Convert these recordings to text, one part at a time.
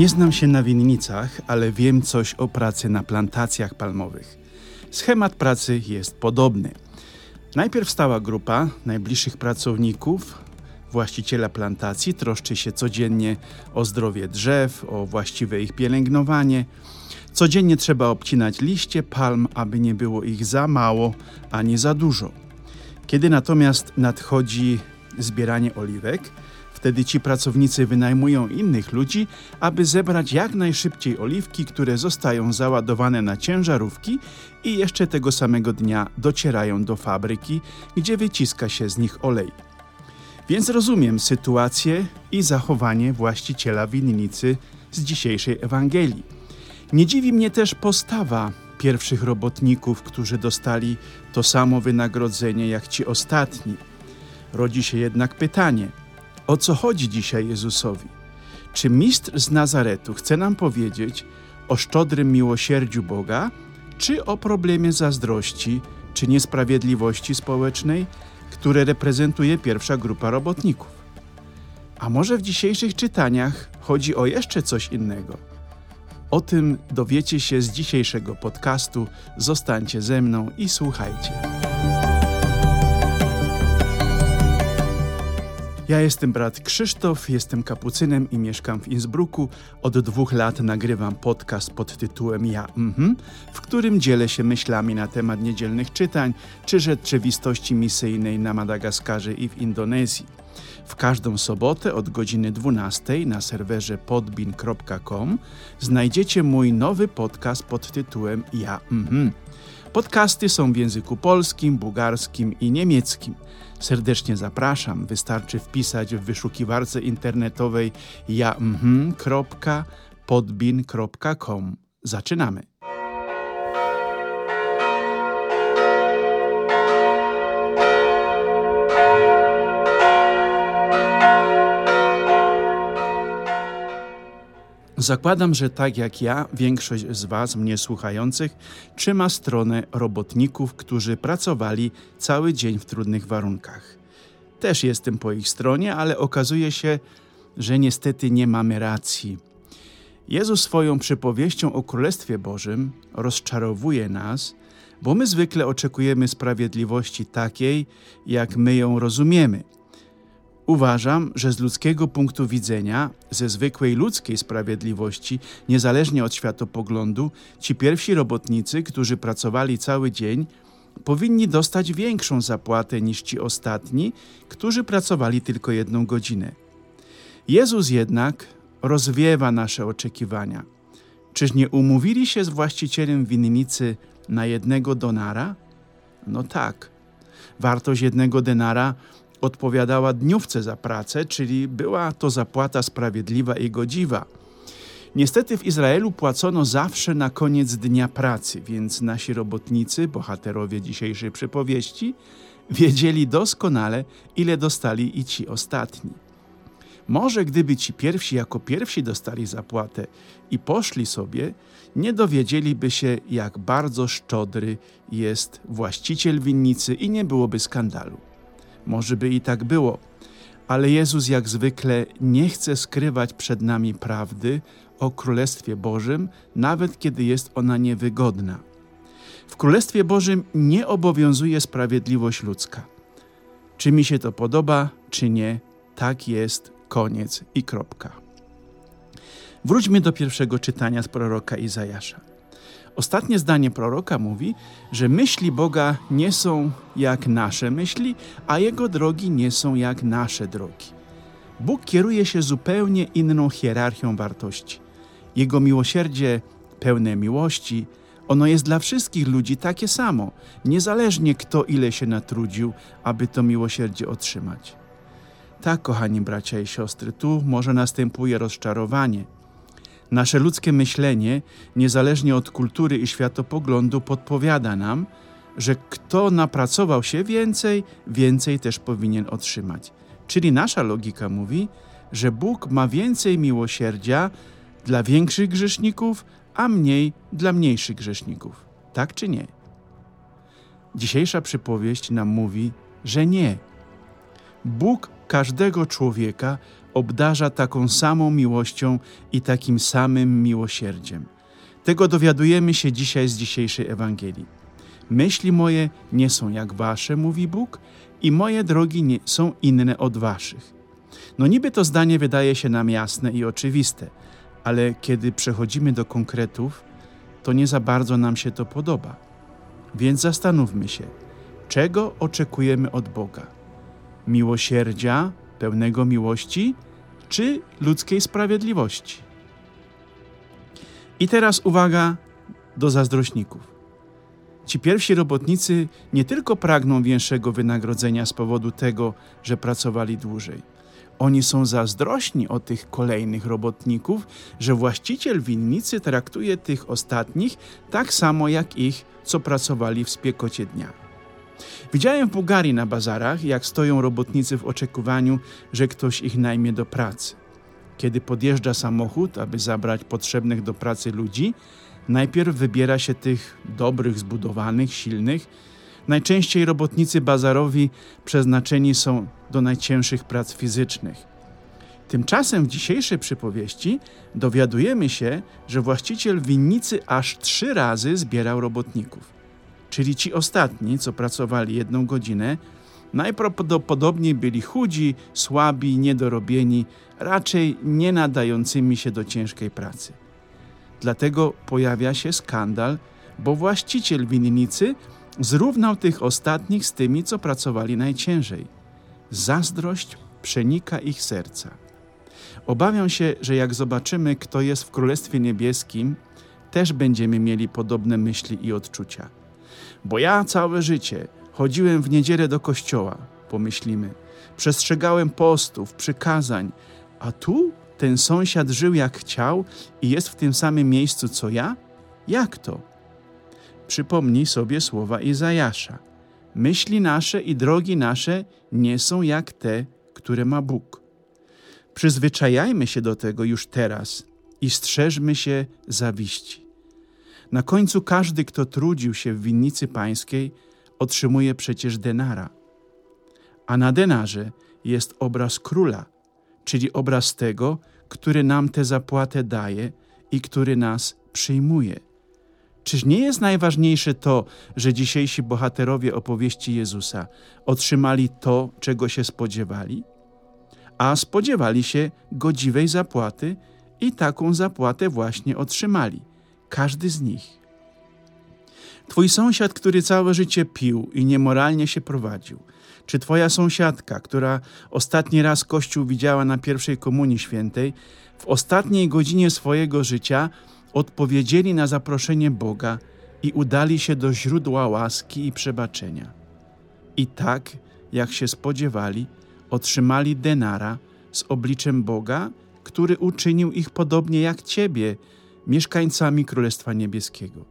Nie znam się na winnicach, ale wiem coś o pracy na plantacjach palmowych. Schemat pracy jest podobny. Najpierw stała grupa najbliższych pracowników, właściciela plantacji, troszczy się codziennie o zdrowie drzew, o właściwe ich pielęgnowanie. Codziennie trzeba obcinać liście palm, aby nie było ich za mało ani za dużo. Kiedy natomiast nadchodzi zbieranie oliwek, Wtedy ci pracownicy wynajmują innych ludzi, aby zebrać jak najszybciej oliwki, które zostają załadowane na ciężarówki i jeszcze tego samego dnia docierają do fabryki, gdzie wyciska się z nich olej. Więc rozumiem sytuację i zachowanie właściciela winnicy z dzisiejszej Ewangelii. Nie dziwi mnie też postawa pierwszych robotników, którzy dostali to samo wynagrodzenie jak ci ostatni. Rodzi się jednak pytanie – o co chodzi dzisiaj Jezusowi? Czy mistrz z Nazaretu chce nam powiedzieć o szczodrym miłosierdziu Boga, czy o problemie zazdrości, czy niesprawiedliwości społecznej, które reprezentuje pierwsza grupa robotników? A może w dzisiejszych czytaniach chodzi o jeszcze coś innego? O tym dowiecie się z dzisiejszego podcastu. Zostańcie ze mną i słuchajcie. Ja jestem brat Krzysztof, jestem kapucynem i mieszkam w Innsbrucku. Od dwóch lat nagrywam podcast pod tytułem Ja, mhm, w którym dzielę się myślami na temat niedzielnych czytań czy rzeczywistości misyjnej na Madagaskarze i w Indonezji. W każdą sobotę od godziny 12 na serwerze podbin.com znajdziecie mój nowy podcast pod tytułem Ja, mhm. Podcasty są w języku polskim, bułgarskim i niemieckim. Serdecznie zapraszam. Wystarczy wpisać w wyszukiwarce internetowej ja.podbin.com. Zaczynamy. Zakładam, że tak jak ja, większość z Was, mnie słuchających, trzyma stronę robotników, którzy pracowali cały dzień w trudnych warunkach. Też jestem po ich stronie, ale okazuje się, że niestety nie mamy racji. Jezus swoją przypowieścią o Królestwie Bożym rozczarowuje nas, bo my zwykle oczekujemy sprawiedliwości takiej, jak my ją rozumiemy – Uważam, że z ludzkiego punktu widzenia, ze zwykłej ludzkiej sprawiedliwości, niezależnie od światopoglądu, ci pierwsi robotnicy, którzy pracowali cały dzień, powinni dostać większą zapłatę niż ci ostatni, którzy pracowali tylko jedną godzinę. Jezus jednak rozwiewa nasze oczekiwania. Czyż nie umówili się z właścicielem winnicy na jednego donara? No tak. Wartość jednego denara odpowiadała dniówce za pracę, czyli była to zapłata sprawiedliwa i godziwa. Niestety w Izraelu płacono zawsze na koniec dnia pracy, więc nasi robotnicy, bohaterowie dzisiejszej przypowieści, wiedzieli doskonale, ile dostali i ci ostatni. Może gdyby ci pierwsi jako pierwsi dostali zapłatę i poszli sobie, nie dowiedzieliby się, jak bardzo szczodry jest właściciel winnicy i nie byłoby skandalu. Może by i tak było, ale Jezus jak zwykle nie chce skrywać przed nami prawdy o Królestwie Bożym, nawet kiedy jest ona niewygodna. W Królestwie Bożym nie obowiązuje sprawiedliwość ludzka. Czy mi się to podoba, czy nie, tak jest, koniec i kropka. Wróćmy do pierwszego czytania z proroka Izajasza. Ostatnie zdanie proroka mówi, że myśli Boga nie są jak nasze myśli, a Jego drogi nie są jak nasze drogi. Bóg kieruje się zupełnie inną hierarchią wartości. Jego miłosierdzie pełne miłości, ono jest dla wszystkich ludzi takie samo, niezależnie kto ile się natrudził, aby to miłosierdzie otrzymać. Tak, kochani bracia i siostry, tu może następuje rozczarowanie – Nasze ludzkie myślenie, niezależnie od kultury i światopoglądu, podpowiada nam, że kto napracował się więcej, więcej też powinien otrzymać. Czyli nasza logika mówi, że Bóg ma więcej miłosierdzia dla większych grzeszników, a mniej dla mniejszych grzeszników. Tak czy nie? Dzisiejsza przypowieść nam mówi, że nie. Bóg każdego człowieka obdarza taką samą miłością i takim samym miłosierdziem. Tego dowiadujemy się dzisiaj z dzisiejszej Ewangelii. Myśli moje nie są jak wasze, mówi Bóg, i moje drogi nie są inne od waszych. No niby to zdanie wydaje się nam jasne i oczywiste, ale kiedy przechodzimy do konkretów, to nie za bardzo nam się to podoba. Więc zastanówmy się, czego oczekujemy od Boga? Miłosierdzia, pełnego miłości, czy ludzkiej sprawiedliwości? I teraz uwaga do zazdrośników. Ci pierwsi robotnicy nie tylko pragną większego wynagrodzenia z powodu tego, że pracowali dłużej. Oni są zazdrośni o tych kolejnych robotników, że właściciel winnicy traktuje tych ostatnich tak samo jak ich, co pracowali w spiekocie dnia. Widziałem w Bułgarii na bazarach, jak stoją robotnicy w oczekiwaniu, że ktoś ich najmie do pracy. Kiedy podjeżdża samochód, aby zabrać potrzebnych do pracy ludzi, najpierw wybiera się tych dobrych, zbudowanych, silnych. Najczęściej robotnicy bazarowi przeznaczeni są do najcięższych prac fizycznych. Tymczasem w dzisiejszej przypowieści dowiadujemy się, że właściciel winnicy aż trzy razy zbierał robotników. Czyli ci ostatni, co pracowali jedną godzinę, najprawdopodobniej byli chudzi, słabi, niedorobieni, raczej nie nadającymi się do ciężkiej pracy. Dlatego pojawia się skandal, bo właściciel winnicy zrównał tych ostatnich z tymi, co pracowali najciężej. Zazdrość przenika ich serca. Obawiam się, że jak zobaczymy, kto jest w Królestwie Niebieskim, też będziemy mieli podobne myśli i odczucia. Bo ja całe życie chodziłem w niedzielę do kościoła, pomyślimy, przestrzegałem postów, przykazań, a tu ten sąsiad żył jak chciał i jest w tym samym miejscu co ja? Jak to? Przypomnij sobie słowa Izajasza. Myśli nasze i drogi nasze nie są jak te, które ma Bóg. Przyzwyczajajmy się do tego już teraz i strzeżmy się zawiści. Na końcu każdy, kto trudził się w winnicy pańskiej, otrzymuje przecież denara. A na denarze jest obraz króla, czyli obraz tego, który nam tę zapłatę daje i który nas przyjmuje. Czyż nie jest najważniejsze to, że dzisiejsi bohaterowie opowieści Jezusa otrzymali to, czego się spodziewali? A spodziewali się godziwej zapłaty i taką zapłatę właśnie otrzymali. Każdy z nich. Twój sąsiad, który całe życie pił i niemoralnie się prowadził, czy twoja sąsiadka, która ostatni raz Kościół widziała na pierwszej Komunii Świętej, w ostatniej godzinie swojego życia odpowiedzieli na zaproszenie Boga i udali się do źródła łaski i przebaczenia. I tak, jak się spodziewali, otrzymali denara z obliczem Boga, który uczynił ich podobnie jak Ciebie, mieszkańcami Królestwa Niebieskiego.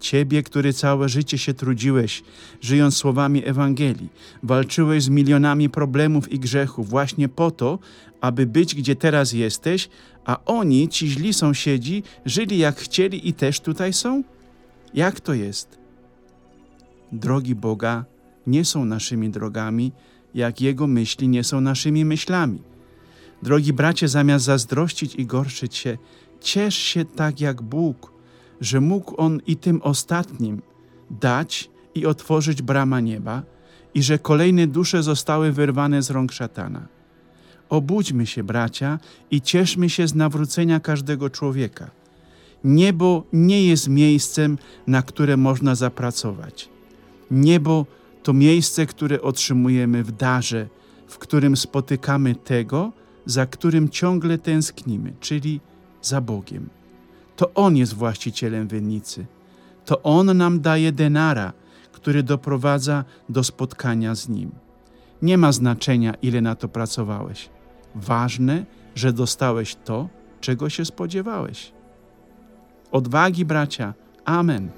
Ciebie, który całe życie się trudziłeś, żyjąc słowami Ewangelii, walczyłeś z milionami problemów i grzechów właśnie po to, aby być gdzie teraz jesteś, a oni, ci źli sąsiedzi, żyli jak chcieli i też tutaj są? Jak to jest? Drogi Boga nie są naszymi drogami, jak Jego myśli nie są naszymi myślami. Drogi bracie, zamiast zazdrościć i gorszyć się, ciesz się tak jak Bóg – że mógł On i tym ostatnim dać i otworzyć brama nieba i że kolejne dusze zostały wyrwane z rąk szatana. Obudźmy się, bracia, i cieszmy się z nawrócenia każdego człowieka. Niebo nie jest miejscem, na które można zapracować. Niebo to miejsce, które otrzymujemy w darze, w którym spotykamy tego, za którym ciągle tęsknimy, czyli za Bogiem. To On jest właścicielem winnicy. To On nam daje denara, który doprowadza do spotkania z Nim. Nie ma znaczenia, ile na to pracowałeś. Ważne, że dostałeś to, czego się spodziewałeś. Odwagi, bracia. Amen.